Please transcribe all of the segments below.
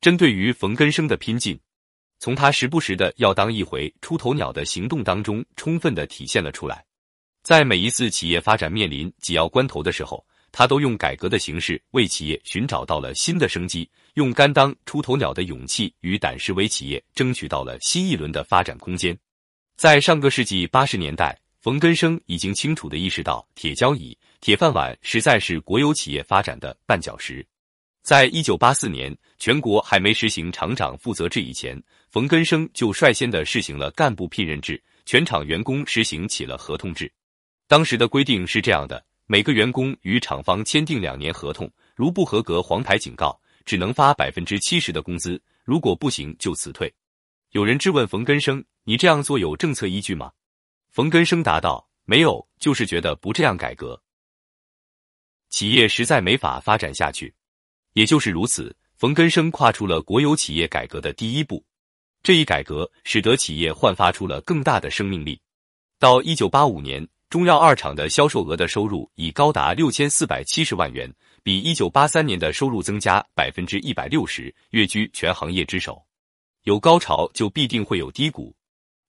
针对于冯根生的拼劲，从他时不时的要当一回出头鸟的行动当中，充分的体现了出来。在每一次企业发展面临紧要关头的时候，他都用改革的形式为企业寻找到了新的生机，用甘当出头鸟的勇气与胆识为企业争取到了新一轮的发展空间。在上个世纪八十年代，冯根生已经清楚的意识到，铁交椅、铁饭碗实在是国有企业发展的绊脚石。在一九八四年，全国还没实行厂长负责制以前，冯根生就率先的试行了干部聘任制，全厂员工实行起了合同制。当时的规定是这样的：每个员工与厂方签订两年合同，如不合格，黄牌警告，只能发百分之七十的工资；如果不行，就辞退。有人质问冯根生：“你这样做有政策依据吗？”冯根生答道：“没有，就是觉得不这样改革，企业实在没法发展下去。”也就是如此，冯根生跨出了国有企业改革的第一步。这一改革使得企业焕发出了更大的生命力。到一九八五年，中药二厂的销售额的收入已高达六千四百七十万元，比一九八三年的收入增加百分之一百六十，跃居全行业之首。有高潮就必定会有低谷。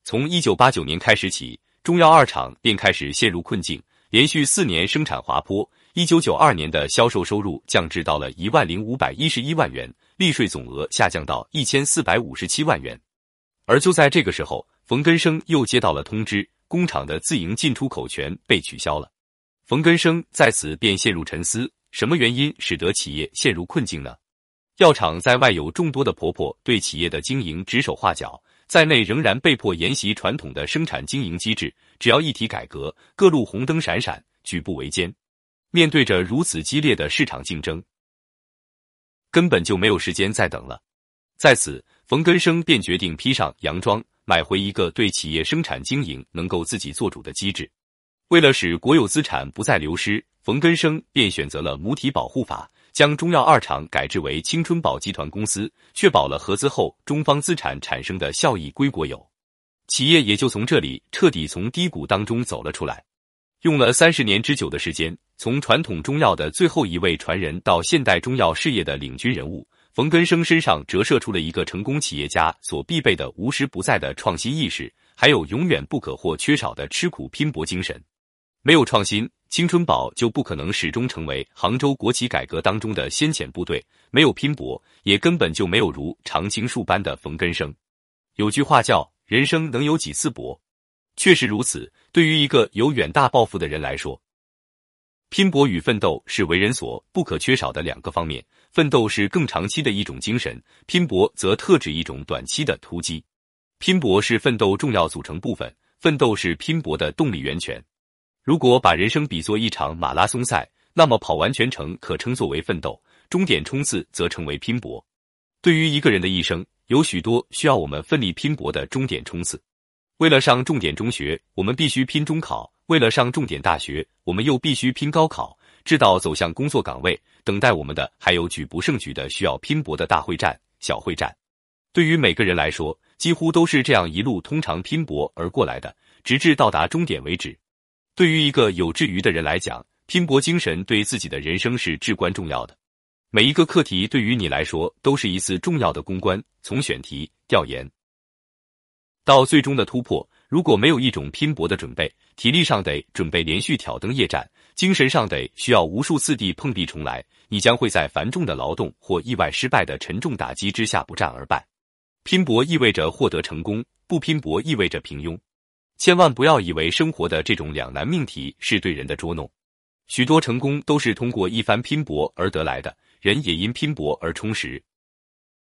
从一九八九年开始起，中药二厂便开始陷入困境，连续四年生产滑坡。一九九二年的销售收入降至到了一万零五百一十一万元，利税总额下降到一千四百五十七万元。而就在这个时候，冯根生又接到了通知，工厂的自营进出口权被取消了。冯根生在此便陷入沉思：什么原因使得企业陷入困境呢？药厂在外有众多的婆婆对企业的经营指手画脚，在内仍然被迫沿袭传统的生产经营机制，只要一提改革，各路红灯闪闪，举步维艰。面对着如此激烈的市场竞争，根本就没有时间再等了。在此，冯根生便决定披上洋装，买回一个对企业生产经营能够自己做主的机制。为了使国有资产不再流失，冯根生便选择了母体保护法，将中药二厂改制为青春宝集团公司，确保了合资后中方资产产生的效益归国有。企业也就从这里彻底从低谷当中走了出来。用了三十年之久的时间，从传统中药的最后一位传人到现代中药事业的领军人物，冯根生身上折射出了一个成功企业家所必备的无时不在的创新意识，还有永远不可或缺少的吃苦拼搏精神。没有创新，青春宝就不可能始终成为杭州国企改革当中的先遣部队；没有拼搏，也根本就没有如常青树般的冯根生。有句话叫“人生能有几次搏”。确实如此，对于一个有远大抱负的人来说，拼搏与奋斗是为人所不可缺少的两个方面。奋斗是更长期的一种精神，拼搏则特指一种短期的突击。拼搏是奋斗重要组成部分，奋斗是拼搏的动力源泉。如果把人生比作一场马拉松赛，那么跑完全程可称作为奋斗，终点冲刺则成为拼搏。对于一个人的一生，有许多需要我们奋力拼搏的终点冲刺。为了上重点中学，我们必须拼中考；为了上重点大学，我们又必须拼高考。直到走向工作岗位，等待我们的还有举不胜举的需要拼搏的大会战、小会战。对于每个人来说，几乎都是这样一路通常拼搏而过来的，直至到达终点为止。对于一个有志于的人来讲，拼搏精神对自己的人生是至关重要的。每一个课题对于你来说都是一次重要的公关，从选题、调研。到最终的突破，如果没有一种拼搏的准备，体力上得准备连续挑灯夜战，精神上得需要无数次地碰壁重来，你将会在繁重的劳动或意外失败的沉重打击之下不战而败。拼搏意味着获得成功，不拼搏意味着平庸。千万不要以为生活的这种两难命题是对人的捉弄，许多成功都是通过一番拼搏而得来的，人也因拼搏而充实。